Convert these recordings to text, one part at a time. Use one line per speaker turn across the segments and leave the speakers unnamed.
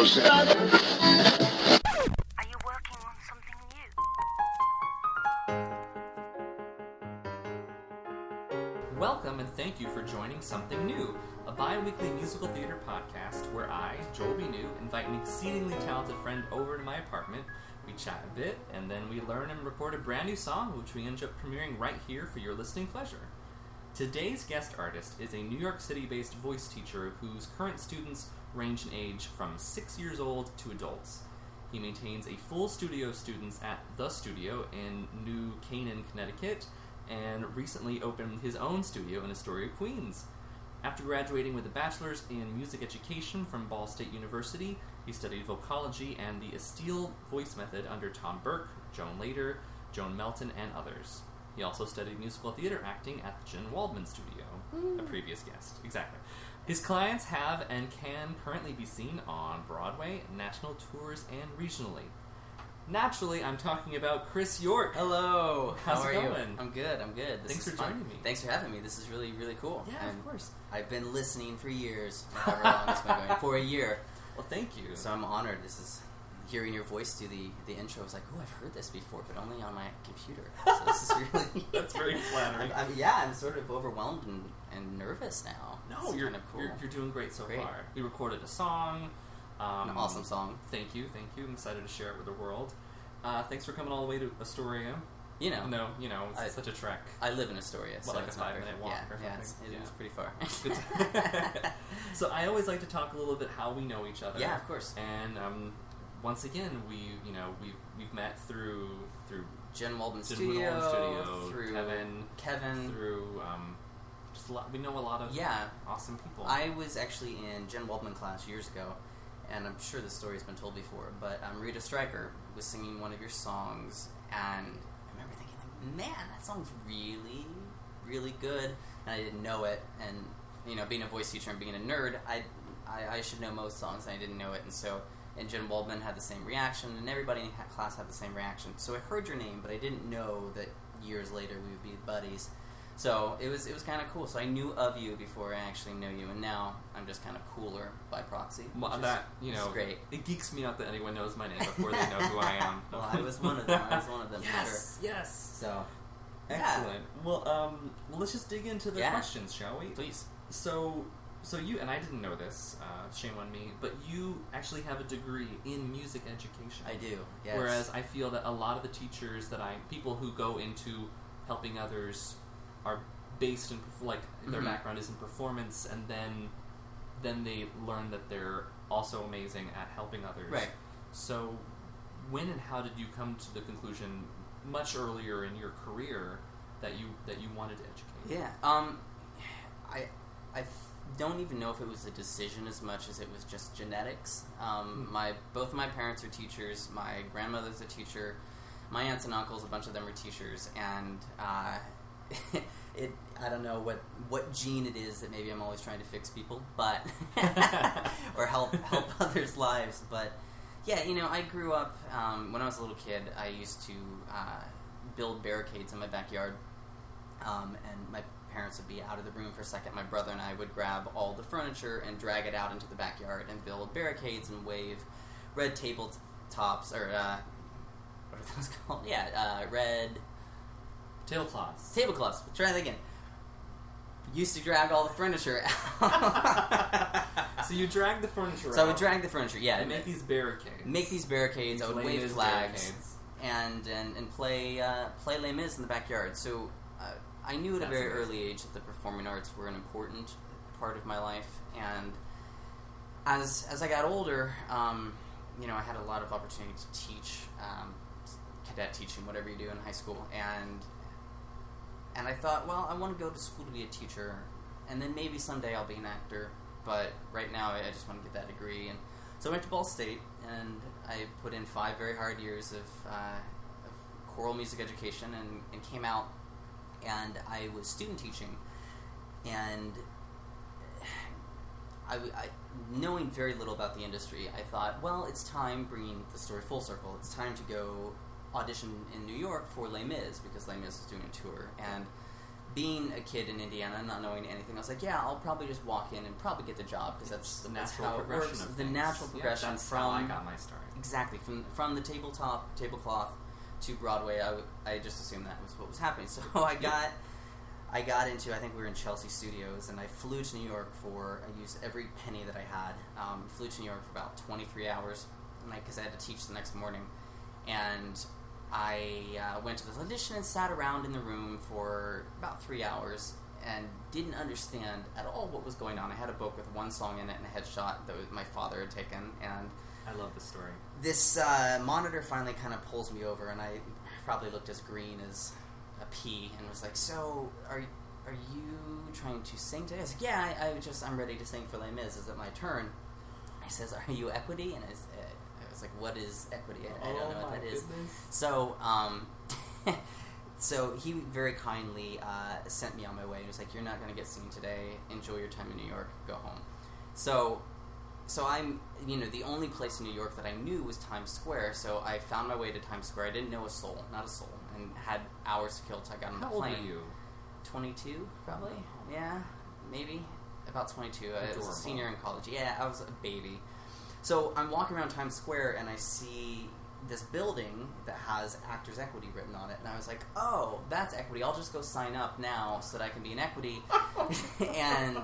yourselves.
Are you working on something new?
Welcome and thank you for joining Something New, a bi weekly musical theater podcast where I, Joel B. New, invite an exceedingly talented friend over to my apartment. We chat a bit, and then we learn and record a brand new song, which we end up premiering right here for your listening pleasure. Today's guest artist is a New York City based voice teacher whose current students range in age from 6 years old to adults. He maintains a full studio of students at The Studio in New Canaan, Connecticut, and recently opened his own studio in Astoria, Queens. After graduating with a bachelor's in music education from Ball State University, he studied vocology and the Estill voice method under Tom Burke, Joan Lader, Joan Melton, and others. He also studied musical theater acting at the Jen Waldman Studio, a hmm. previous guest. Exactly. His clients have and can currently be seen on Broadway, national tours, and regionally. Naturally, I'm talking about Chris York.
Hello.
How's
How
it
are
going?
you? I'm good. I'm good. This
Thanks
is
for
fun.
joining me.
Thanks for having me. This is really really cool.
Yeah,
And
of course.
I've been listening for years, however long it's been going for a year.
Well, thank you.
So I'm honored. This is hearing your voice do the the intro. I was like, oh, I've heard this before, but only on my computer. So this is really
That's very flattering.
I'm, I'm- yeah, I'm sort of overwhelmed and, and nervous now.
no, you're,
kind of cool.
you're you're doing great so
Great.
far. We recorded a song. Um,
An awesome song.
Thank you, thank you. I'm excited to share it with the world. Uh, thanks for coming all the way to Astoria.
You know,
No, you know, it's
I-
such a trek.
I live in Astoria, so
like a
it's not
five-minute
very-
walk
Yeah,
or
yeah, it's, it
Yeah.
pretty far.
So I always like to talk a little bit how we know each other.
Yeah, of course.
And um, once again, we you know we've we've met through through
Jen Waldman
Jen
Studio,
Studio,
through
Kevin,
Kevin.
through um, just a lot. We know a lot of
Yeah,
awesome people.
I was actually in Jen Waldman class years ago, and I'm sure this story's been told before, but um, Rita Stryker was singing one of your songs, and I remember thinking, like, man, that song's really, really good, and I didn't know it, and, you know, being a voice teacher and being a nerd, I, I, I should know most songs, and I didn't know it, and so, and Jen Waldman had the same reaction, and everybody in class had the same reaction, so I heard your name, but I didn't know that years later we would be buddies. So it was it was kind of cool. So I knew of you before I actually knew you, and now I'm just kind of cooler by proxy.
well,
which is-
that you know,
great.
It geeks me out that anyone knows my name before they know who I am.
Well, I was one of them. I was one of them. for sure.
yes, yes.
So yeah.
Excellent. Well, um, well, let's just dig into the
Yeah.
questions, shall we?
please.
So, so you and I didn't know this. Uh, shame on me. But you actually have a degree in music education.
I do. Yes.
Whereas I feel that a lot of the teachers that I, people who go into helping others, are based in like their
Mhm.
background is in performance, and then then they learn that they're also amazing at helping others.
Right.
So, when and how did you come to the conclusion, much earlier in your career, that you that you wanted to educate?
Yeah. Um, I I don't even know if it was a decision as much as it was just genetics. Um,
Hmm.
my both of my parents are teachers. My grandmother's a teacher. My aunts and uncles, a bunch of them are teachers, and uh, it I don't know what what gene it is that maybe I'm always trying to fix people, but or help help others' lives. But yeah, you know, I grew up um, when I was a little kid. I used to uh, build barricades in my backyard, um, and my parents would be out of the room for a second. My brother and I would grab all the furniture and drag it out into the backyard and build barricades and wave red tabletops or uh, what are those called? Yeah, uh, red
Tablecloths.
tablecloths. Try that again. Used to drag all the furniture out.
so you drag the furniture
so I would drag the furniture. Yeah,
and make these barricades.
make these barricades. I would wave flags
barricades.
and and and play uh, play Les Mis in the backyard. So I knew at a very
amazing.
early age that the performing arts were an important part of my life. And as as I got older, um, you know, I had a lot of opportunity to teach, um, cadet teaching, whatever you do in high school, and and I thought, well, I want to go to school to be a teacher, and then maybe someday I'll be an actor. But right now, I I just want to get that degree, and so I went to Ball State, and I put in five very hard years of, uh, of choral music education, and, and came out, and I was student teaching, and I, I- knowing very little about the industry, I thought, well, it's time bringing the story full circle. It's time to go audition in New York for Les Mis because Les Mis is doing a tour, and being a kid in Indiana, not knowing anything, I was like, yeah, I'll probably just walk in and probably get the job because that's,
the
that's
natural
it
progression of
the
things.
natural
Yeah,
progression
that's
from
how I got my start.
exactly from from the tabletop tablecloth to Broadway. I, w- I just assumed that was what was happening. So I got I got into I think we were in Chelsea Studios and I flew to New York for I used every penny that I had. Um, flew to New York for about twenty three hours, and because I had to teach the next morning, and I uh, went to this audition and sat around in the room for about three hours and didn't understand at all what was going on. I had a book with one song in it and a headshot that was- my father had taken, and
I love the story.
this uh, monitor finally kind of pulls me over, and I probably looked as green as a pea, and was like, "So, are are you trying to sing today?" I was like, "Yeah, I, I just I'm ready to sing for Les Mis. Is it my turn?" He says, "Are you equity?" And I was, uh, I was like, "What is equity? I, I don't know what that is." So, um, so he very kindly uh, sent me on my way. He was like, "You're not going to get seen today. Enjoy your time in New York. Go home." So, so I'm, you know, the only place in New York that I knew was Times Square. So I found my way to Times Square. I didn't know a soul, not a soul, and had hours to kill till I got on the
How old
plane.
were you?
22, probably. Yeah, maybe about 22. I was a senior in college. Yeah, I was a baby. So I'm walking around Times Square and I see this building that has Actors Equity written on it, and I was like, "Oh, that's equity. I'll just go sign up now so that I can be in equity, and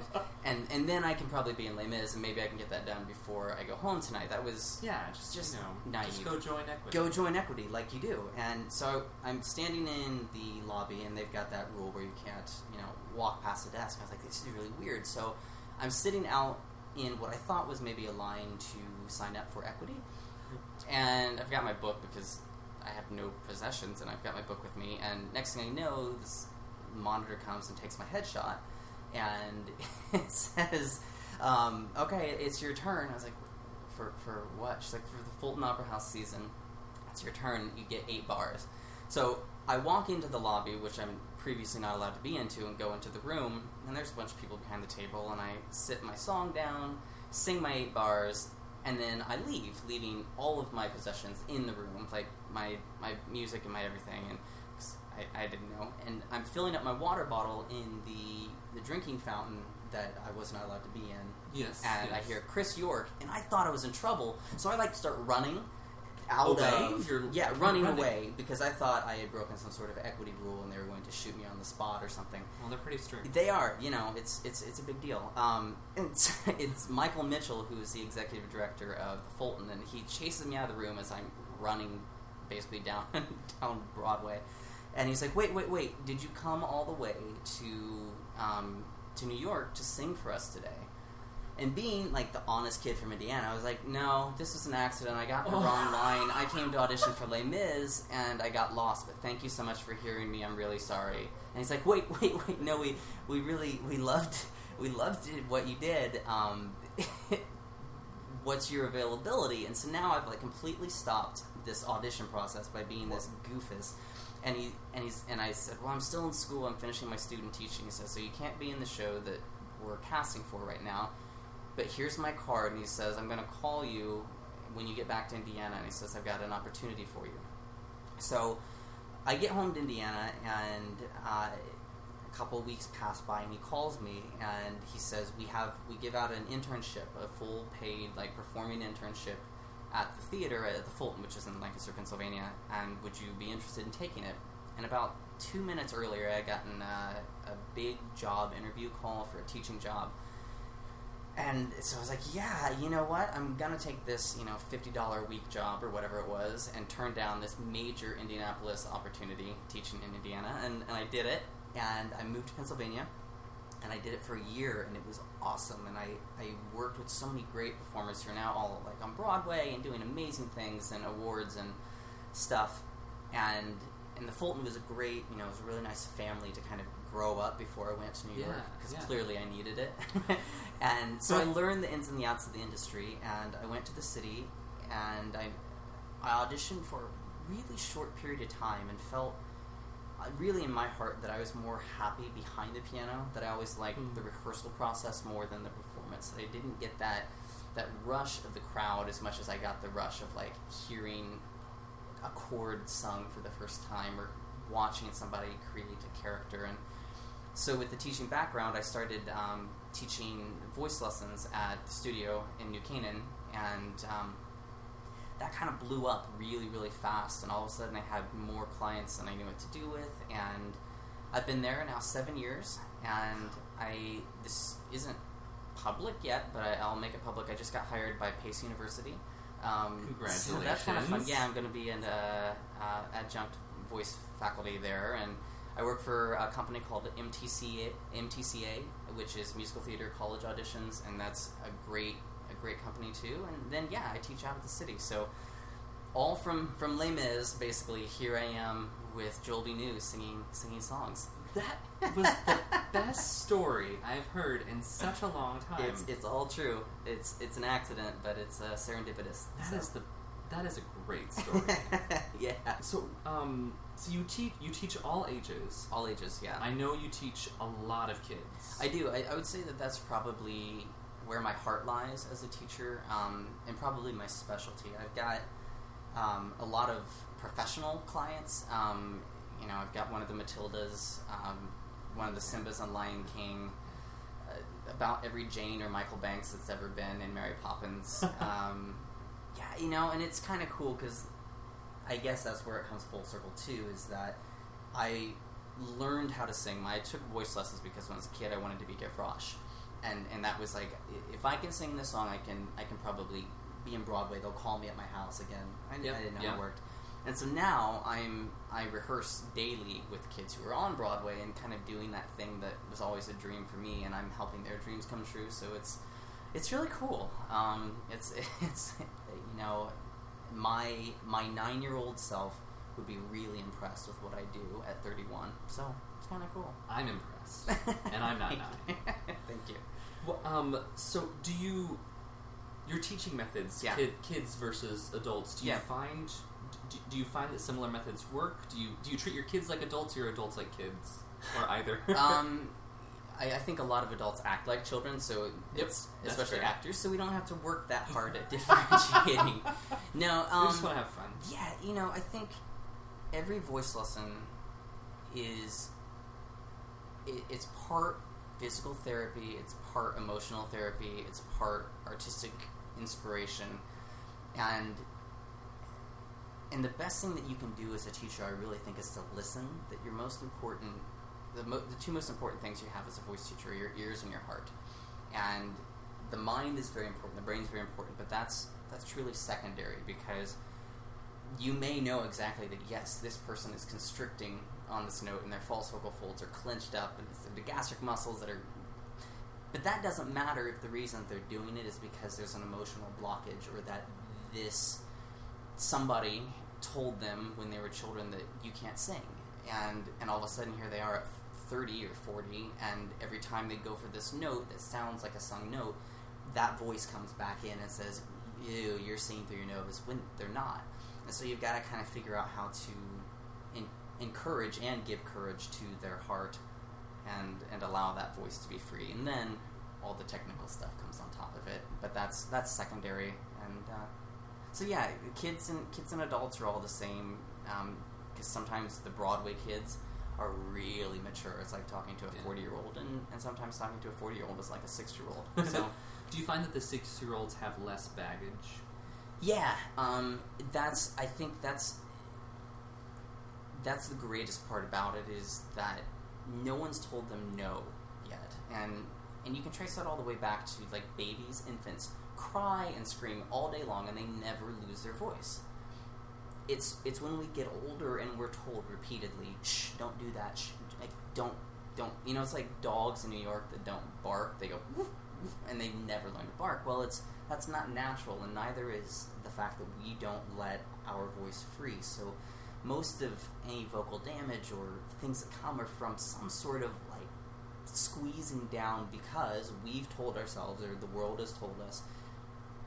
and and then I can probably be in Les Mis, and maybe I can get that done before I go home tonight." That was
Yeah, just
Just
you know, just go join equity.
go join equity like you do and so i'm standing in the lobby and they've got that rule where you can't you know walk past the desk i was like this is really weird so i'm sitting out in what i thought was maybe a line to sign up for equity and i've got my book because i have no possessions and i've got my book with me. And next thing i know this monitor comes and takes my headshot and it says um, okay it's your turn. I was like for, for what? She's like for the fulton opera house season. It's your turn, you get eight bars. So I walk into the lobby, which I'm previously not allowed to be into, and go into the room, and there's a bunch of people behind the table, and I sit my song down, sing my eight bars, and then I leave, leaving all of my possessions in the room, like my my music and my everything, and 'cause I, I didn't know, and I'm filling up my water bottle in the the drinking fountain that I was not allowed to be in,
Yes.
and I hear Chris York, and I thought I was in trouble, so I like to start running out
Away?
of
You're-
yeah, running,
running.
away because I thought I had broken some sort of equity rule and they were going to shoot me on the spot or something.
Well, they're pretty strict.
They are, you know, it's it's it's a big deal. Um, it's it's Michael Mitchell who is the executive director of the Fulton, and he chases me out of the room as I'm running basically down down Broadway, and he's like, "Wait, wait, wait! Did you come all the way to um, to New York to sing for us today?" And being like the honest kid from Indiana, I was like, "No, this was an accident. I got the
Oh.
wrong line. I came to audition for Les Mis and I got lost. But thank you so much for hearing me. I'm really sorry." And he's like, "Wait, wait, wait! No, we we really we loved we loved what you did. Um, what's your availability?" And so now I've like completely stopped this audition process by being this goofus. And he and he's and I said, "Well, I'm still in school. I'm finishing my student teaching." He says, "So you can't be in the show that we're casting for right now." But here's my card, and he says, I'm going to call you when you get back to Indiana. And he says, I've got an opportunity for you. So I get home to Indiana, and uh, a couple weeks pass by, and he calls me, and he says, We have we give out an internship, a full paid, like, performing internship at the theater at the Fulton, which is in Lancaster, Pennsylvania, and would you be interested in taking it? And about two minutes earlier, I had gotten uh, a big job interview call for a teaching job. And so I was like, yeah, you know what? I'm gonna take this, you know, fifty dollar a week job or whatever it was, and turn down this major Indianapolis opportunity teaching in Indiana, and, and I did it. And I moved to Pennsylvania, and I did it for a year, and it was awesome. And I, I worked with so many great performers who are now all like on Broadway and doing amazing things and awards and stuff. And and the Fulton was a great, you know, it was a really nice family to kind of grow up before I went to New
Yeah,
York because
yeah.
clearly I needed it. and so I learned the ins and the outs of the industry, and I went to the city, and I I auditioned for a really short period of time and felt uh, really in my heart that I was more happy behind the piano. That I always liked
Mm.
the rehearsal process more than the performance. That I didn't get that that rush of the crowd as much as I got the rush of like hearing a chord sung for the first time or watching somebody create a character and so with the teaching background, I started um, teaching voice lessons at the studio in New Canaan, and um, that kind of blew up really, really fast. And all of a sudden, I had more clients than I knew what to do with, and I've been there now seven years, and I this isn't public yet, but I, I'll make it public. I just got hired by Pace University. Um, So that's kind of fun. Yeah, I'm going to be an uh, uh, adjunct voice faculty there, and I work for a company called MTCA, MTCA, which is Musical Theater College Auditions, and that's a great a great company too. And then yeah, I teach out of the city, so all from from Les Mis, basically. Here I am with Joel B. New singing singing songs.
That was the best story I've heard in such a long time.
It's it's all true. It's it's an accident, but it's uh, serendipitous.
That
so.
is the that is a great story.
yeah,
so, um, so you teach you teach all ages.
all ages. Yeah,
I know you teach a lot of kids.
I do. I, I would say that that's probably where my heart lies as a teacher, um, and probably my specialty. I've got um, a lot of professional clients. Um, you know, I've got one of the Matildas, um, one of the Simbas on Lion King, uh, about every Jane or Michael Banks that's ever been in Mary Poppins. um, yeah, you know, and it's kind of cool because I guess that's where it comes full circle too. Is that I learned how to sing. I took voice lessons because when I was a kid, I wanted to be Gavroche, and and that was like, if I can sing this song, I can I can probably be in Broadway. They'll call me at my house again. I,
Yep,
I didn't know how it worked, and so now I'm I rehearse daily with kids who are on Broadway and kind of doing that thing that was always a dream for me, and I'm helping their dreams come true. So it's it's really cool. Um, it's it's you know my my nine year old self would be really impressed with what I do at 31. So it's kind of cool.
I'm impressed, and I'm not nine.
Thank you.
Well, um, so do you your teaching methods,
Yeah.
kid, kids versus adults? Do you
Yeah.
find do, do you find that similar methods work? Do you do you treat your kids like adults or your adults like kids, or either?
um, I, I think a lot of adults act like children, so
Yep,
it's especially
fair.
actors, so we don't have to work that hard at differentiating. no, um,
we just want to have fun.
Yeah, you know, I think every voice lesson is it, it's part physical therapy, it's part emotional therapy, it's part artistic inspiration, and and the best thing that you can do as a teacher, I really think, is to listen. That your most important, the, mo- the two most important things you have as a voice teacher are your ears and your heart, and the mind is very important, the brain is very important, but that's that's truly secondary because you may know exactly that yes, this person is constricting on this note, and their false vocal folds are clenched up, and it's the gastric muscles that are. But that doesn't matter if the reason they're doing it is because there's an emotional blockage, or that this somebody told them when they were children that you can't sing, and and all of a sudden here they are at thirty or forty, and every time they go for this note that sounds like a sung note, that voice comes back in and says, "Ew, you're singing through your nose," when they're not. And so you've got to kind of figure out how to in, encourage and give courage to their heart, and and allow that voice to be free. And then all the technical stuff comes on top of it. But that's that's secondary. And uh, so yeah, kids and kids and adults are all the same. Because sometimes the Broadway kids are really mature. It's like talking to a forty year old, and, and sometimes talking to a forty year old is like a six year old. So.
Do you find that the six year olds have less baggage?
Yeah, um, that's. I think that's that's the greatest part about it is that no one's told them no yet, and and you can trace that all the way back to like babies, infants cry and scream all day long, and they never lose their voice. It's it's when we get older and we're told repeatedly, "Shh, don't do that. Shh, like, don't don't." You know, it's like dogs in New York that don't bark; they go woof, woof, and they never learn to bark. Well, it's that's not natural, and neither is the fact that we don't let our voice free. So, most of any vocal damage or things that come are from some sort of like squeezing down because we've told ourselves or the world has told us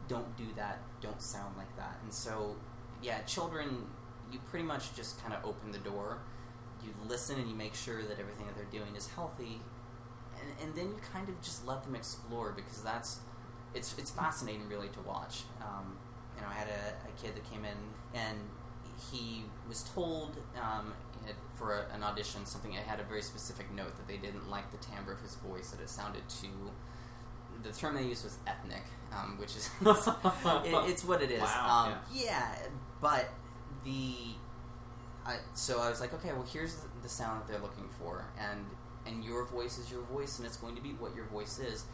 don't do that, don't sound like that. And so, yeah, children, you pretty much just kind of open the door. You listen and you make sure that everything that they're doing is healthy, and, and then you kind of just let them explore because that's it's it's fascinating really to watch. Um, you know, I had a, a kid that came in and he was told um, for a, an audition something. It had a very specific note that they didn't like the timbre of his voice. That it sounded too. The term they used was ethnic, um, which is it, it's what it is.
Wow,
um, yeah. but the I, so I was like, okay, well, here's the, the sound that they're looking for, and and your voice is your voice, and it's going to be what your voice is.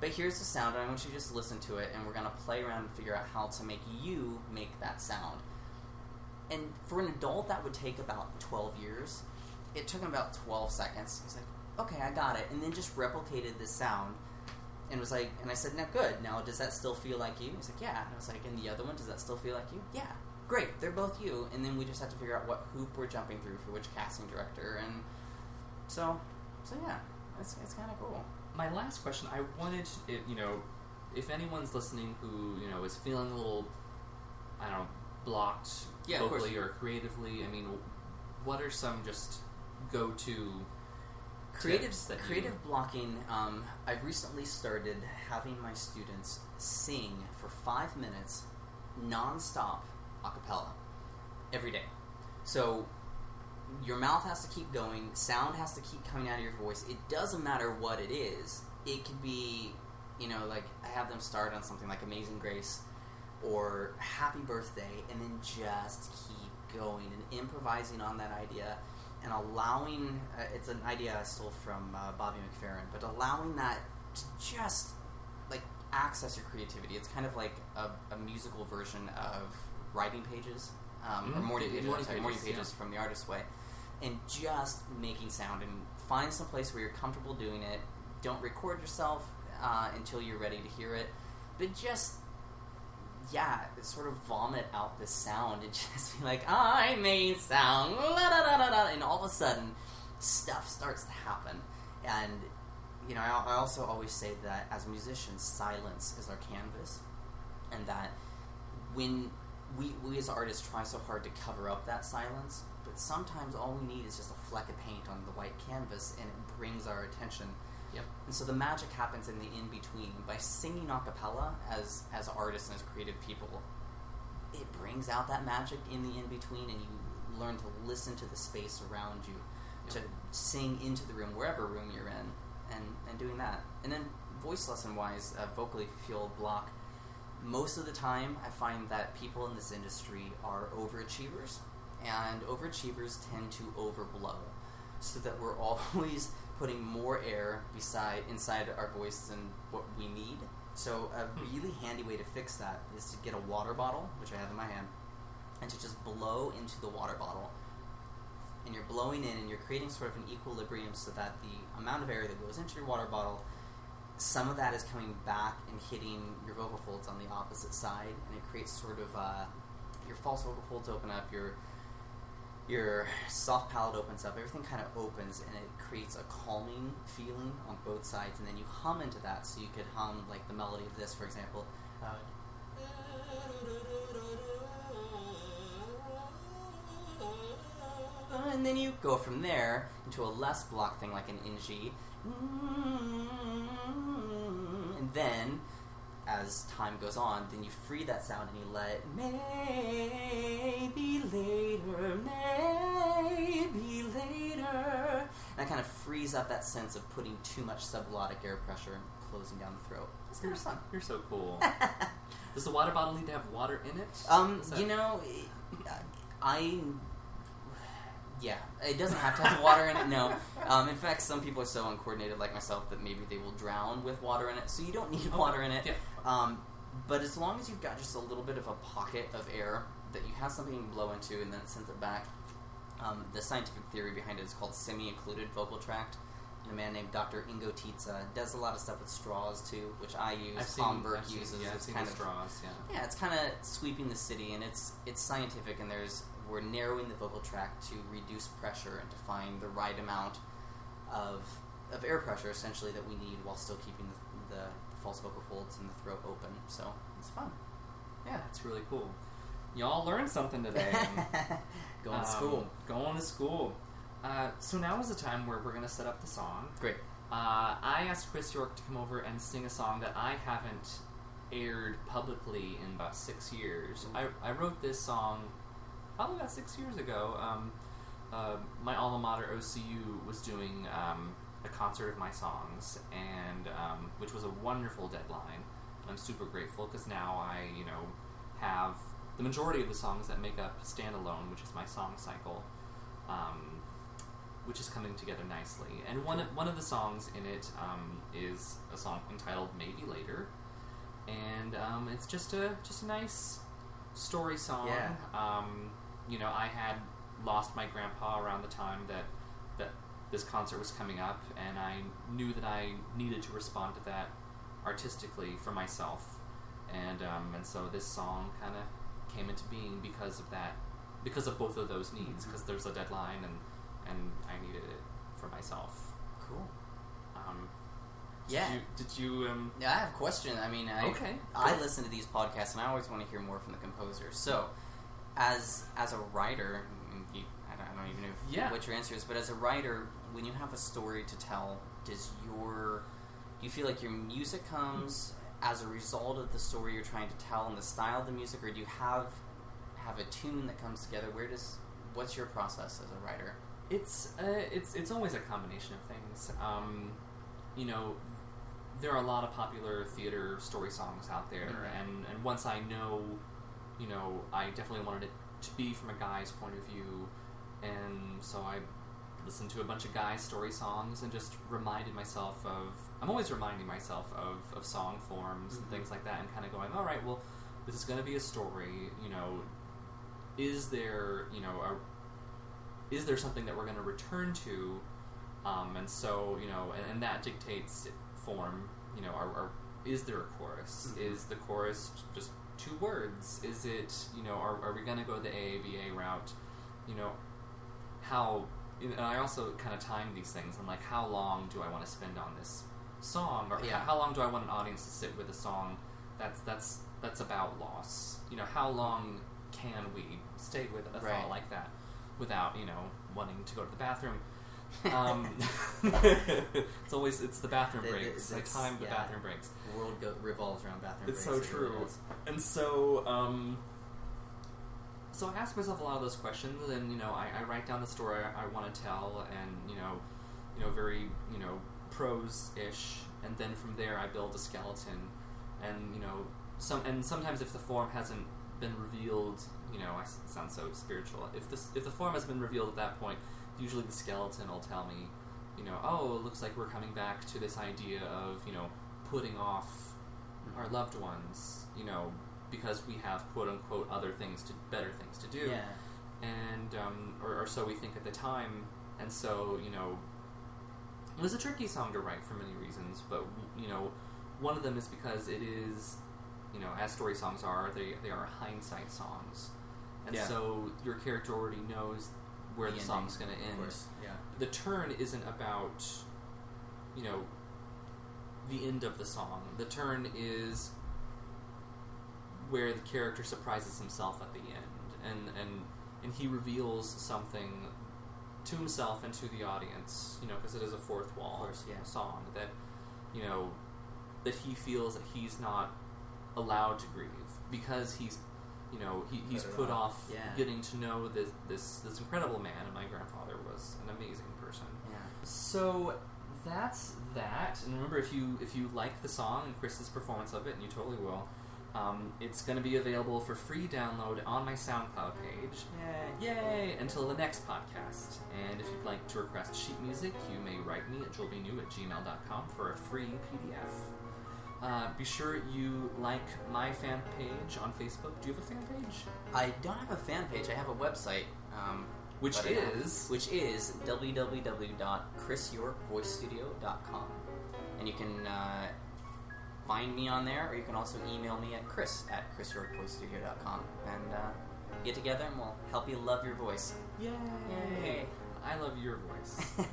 But here's the sound, and I want you to just listen to it, and we're gonna play around and figure out how to make you make that sound. And for an adult, that would take about twelve years. It took him about twelve seconds. He's like, okay, I got it, and then just replicated this sound and was like, and I said, now good. Now does that still feel like you? He's like, yeah. And I was like, and the other one, does that still feel like you? Yeah. Great. They're both you. And then we just have to figure out what hoop we're jumping through for which casting director. And so, so yeah, it's it's kind of cool.
My last question, I wanted, to- you know, if anyone's listening who you know is feeling a little, I don't know, blocked
Yeah,
vocally or creatively, I mean, what are some just go-to
Creative
tips that you-
creative blocking. Um, I've recently started having my students sing for five minutes, nonstop, a cappella, every day. So your mouth has to keep going. Sound has to keep coming out of your voice. It doesn't matter what it is. It could be, you know, like I have them start on something like Amazing Grace or Happy Birthday, and then just keep going and improvising on that idea and allowing. Uh, it's an idea I stole from uh, Bobby McFerrin, but allowing that to just like access your creativity. It's kind of like a, a musical version of writing pages um, or
Mhm.
morning pages.
morning
sorry,
pages,
pages from the artist's way, and just making sound and find some place where you're comfortable doing it. Don't record yourself uh, until you're ready to hear it, but just yeah, sort of vomit out this sound and just be like, I made sound, and all of a sudden, stuff starts to happen. And you know, I, I also always say that as musicians, silence is our canvas, and that when we we as artists try so hard to cover up that silence, but sometimes all we need is just a fleck of paint on the white canvas, and it brings our attention.
Yep.
And so the magic happens in the in between. By singing a cappella as as artists and as creative people, it brings out that magic in the in between, and you learn to listen to the space around you, to sing into the room, wherever room you're in, and and doing that. And then voice lesson wise, uh, vocally, if you feel a block, most of the time I find that people in this industry are overachievers, and overachievers tend to overblow, so that we're always putting more air beside inside our voice than what we need. So a really handy way to fix that is to get a water bottle, which I have in my hand, and to just blow into the water bottle. And you're blowing in, and you're creating sort of an equilibrium so that the amount of air that goes into your water bottle some of that is coming back and hitting your vocal folds on the opposite side, and it creates sort of uh, your false vocal folds open up, your your soft palate opens up, everything kind of opens, and it creates a calming feeling on both sides, and then you hum into that. So you could hum like the melody of this, for example. Uh, and then you go from there into a less block thing like an NG. And then, as time goes on, then you free that sound and you let maybe later, maybe later. And that kind of frees up that sense of putting too much subglottic air pressure and closing down the throat. It's kind
You're,
of fun.
you're so cool. Does the water bottle need to have water in it?
Um,
that-
you know, I. Yeah, it doesn't have to have water in it. No, um, in fact, some people are so uncoordinated, like myself, that maybe they will drown with water in it. So you don't need
Okay,
water in it.
yeah.
Um, but as long as you've got just a little bit of a pocket of air that you have something you can blow into and then it sends it back, um, the scientific theory behind it is called semi-occluded vocal tract. And a man named Dr. Ingo Titze does a lot of stuff with straws too, which I use.
Seen,
Burke
seen-
uses.
Yeah,
it's kind of
straws. Yeah.
yeah, it's kind of sweeping the city, and it's it's scientific, and there's we're narrowing the vocal tract to reduce pressure and to find the right amount of of air pressure, essentially, that we need while still keeping the, the, false vocal folds and the throat open. So it's fun.
Yeah, it's really cool. Y'all learned something today.
Going
Um,
to school.
Going to school. Uh, so now is the time where we're going to set up the song.
Great.
Uh, I asked Chris York to come over and sing a song that I haven't aired publicly in about six years. I, I wrote this song probably about six years ago. Um, uh, my alma mater OCU was doing um, a concert of my songs, and um, which was a wonderful deadline. I'm super grateful because now I, you know, have the majority of the songs that make up Standalone, which is my song cycle, um, which is coming together nicely. And one of, one of the songs in it um, is a song entitled "Maybe Later," and um, it's just a just a nice story song.
Yeah.
Um, you know, I had lost my grandpa around the time that this concert was coming up, and I knew that I needed to respond to that artistically for myself, and um, and so this song kind of came into being because of that, because of both of those needs, because there's a deadline and and I needed it for myself.
Cool.
Um,
Yeah.
Did you, did you um,
Yeah, I have a question. I mean, I,
Okay,
I
go.
listen to these podcasts, and I always want to hear more from the composer. So, as as a writer, you, I, don't, even know if-
Yeah.
what your answer is, but as a writer, when you have a story to tell, does your do you feel like your music comes as a result of the story you're trying to tell and the style of the music, or do you have have a tune that comes together? Where does what's your process as a writer?
It's uh, it's it's always a combination of things. Um, you know, there are a lot of popular theater story songs out there,
Mhm.
and and once I know, you know, I definitely wanted it to be from a guy's point of view, and so I listened to a bunch of guys' story songs and just reminded myself of. I'm always reminding myself of, of song forms and
Mhm.
things like that, and kind of going, all right, well, this is going to be a story. You know, is there you know a is there something that we're going to return to? Um, and so, you know, and, and that dictates form. You know, are, are, is there a chorus?
Mhm.
Is the chorus just two words? Is it, you know, are, are we going to go the AABA route? You know, how, and I also kind of time these things. I'm like, how long do I want to spend on this song? Or
Yeah.
how, how long do I want an audience to sit with a song that's, that's, that's about loss? You know, how long can we stay with a
Right.
thought like that? without you know wanting to go to the bathroom. Um, it's always it's the bathroom
It-
breaks.
it's-
I time the
yeah.
bathroom breaks.
The world go, revolves around bathroom
It's
breaks.
so true.
is.
And so, um, so I ask myself a lot of those questions, and you know, I, I write down the story I, I want to tell, and you know, you know, very you know prose ish, and then from there I build a skeleton, and you know, some and sometimes if the form hasn't been revealed, you know, I sound so spiritual. If this if the form has been revealed at that point, usually the skeleton will tell me, you know, oh, it looks like we're coming back to this idea of you know putting off our mm-hmm. loved ones, you know, because we have quote unquote other things to better things to do,
Yeah.
and um, or, or so we think at the time, and so you know, it was a tricky song to write for many reasons, but you know, one of them is because it is, you know, as story songs are, they they are hindsight songs, and
Yeah.
so your character already knows where the,
ending,
song's going to end
course. Yeah.
the turn isn't about you know the end of the song the turn is where the character surprises himself at the end and and and he reveals something to himself and to the audience you know because it is a fourth wall
course, yeah.
song that you know that he feels that he's not allowed to grieve because he's you know he, he's
Put
put
off,
off
yeah.
getting to know this this this incredible man and my grandfather was an amazing person
Yeah.
so that's that and remember if you if you like the song and chris's performance of it and you totally will um, it's going to be available for free download on my SoundCloud page.
Yay.
Yay! Until the next podcast. And if you'd like to request sheet music, you may write me at joelbnew at gmail.com for a free PDF. Uh, be sure you like my fan page on Facebook. Do you have a fan page?
I don't have a fan page. I have a website. Um,
Which
but I don't-
is?
which is www.chrisyorkvoicestudio.com, and you can uh, find me on there, or you can also email me at chris at chrisyorkvoicestudio.com, and uh, get together and we'll help you love your voice.
Yay!
Yay.
I love your voice.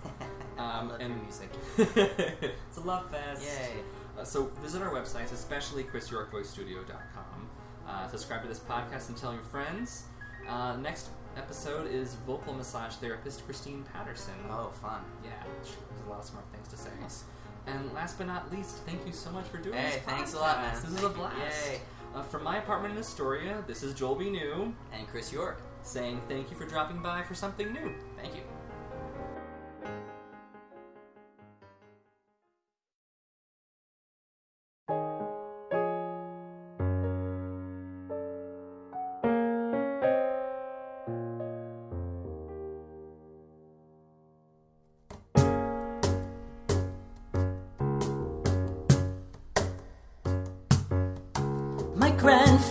Um,
love
and
your music.
it's a love fest.
Yay!
Uh, so visit our websites, especially chrisyorkvoicestudio.com. Uh, subscribe to this podcast and tell your friends. Uh, next episode is vocal massage therapist Christine Patterson.
Oh, fun.
Yeah, there's a lot of smart things to say. And last but not least, thank you so much for doing
Hey,
this
thanks a lot, man.
This is a blast.
Yay.
Uh, from my apartment in Astoria, this is Joel B. New
And Chris York.
saying thank you for dropping by for something new.
Thank you.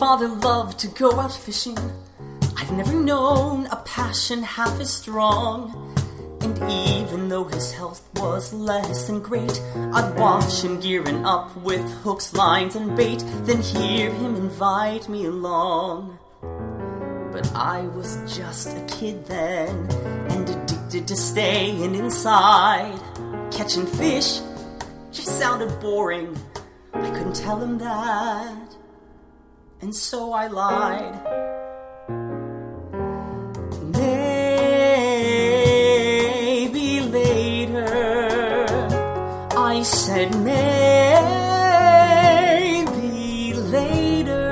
Grandfather loved to go out fishing. I've never known a passion half as strong. And even though his health was less than great, I'd watch him gearing up with hooks, lines, and bait, then hear him invite me along. But I was just a kid then, and addicted to staying inside. Catching fish just sounded boring. I couldn't tell him that and so I lied. Maybe later, I said maybe later,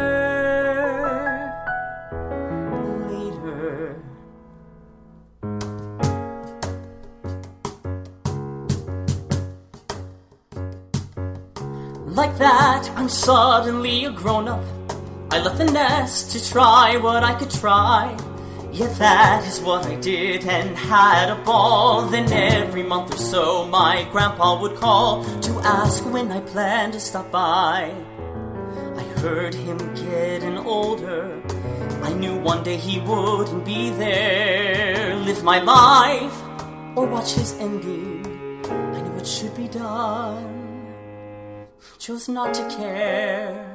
later. Like that, I'm suddenly a grown up. I left the nest to try what I could try. Yeah, that is what I did and had a ball. Then every month or so, my grandpa would call to ask when I planned to stop by. I heard him getting older. I knew one day he wouldn't be there. Live my life or watch his ending. I knew it should be done. Chose not to care.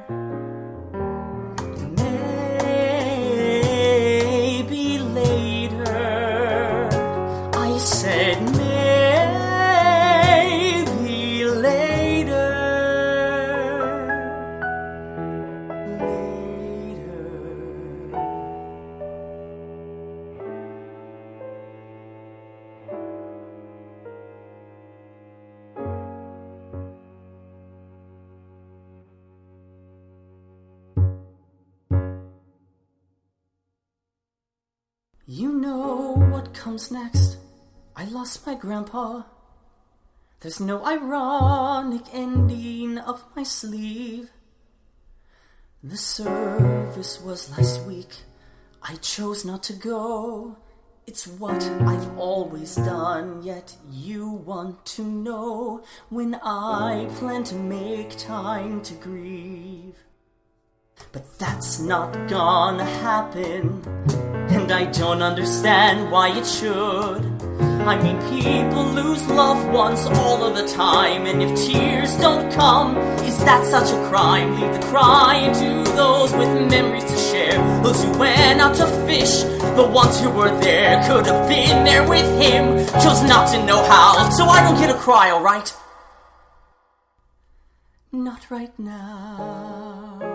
You know what comes next. I lost my grandpa. There's no ironic ending up my sleeve. The service was last week. I chose not to go. It's what I've always done, yet you want to know when I plan to make time to grieve. But that's not gonna happen, and I don't understand why it should. I mean, people lose loved ones all of the time, and if tears don't come, is that such a crime? Leave the crying to those with memories to share. Those who went out to fish, the ones who were there could have been there with him, chose not to know how, so I don't get a cry, alright? Not right now.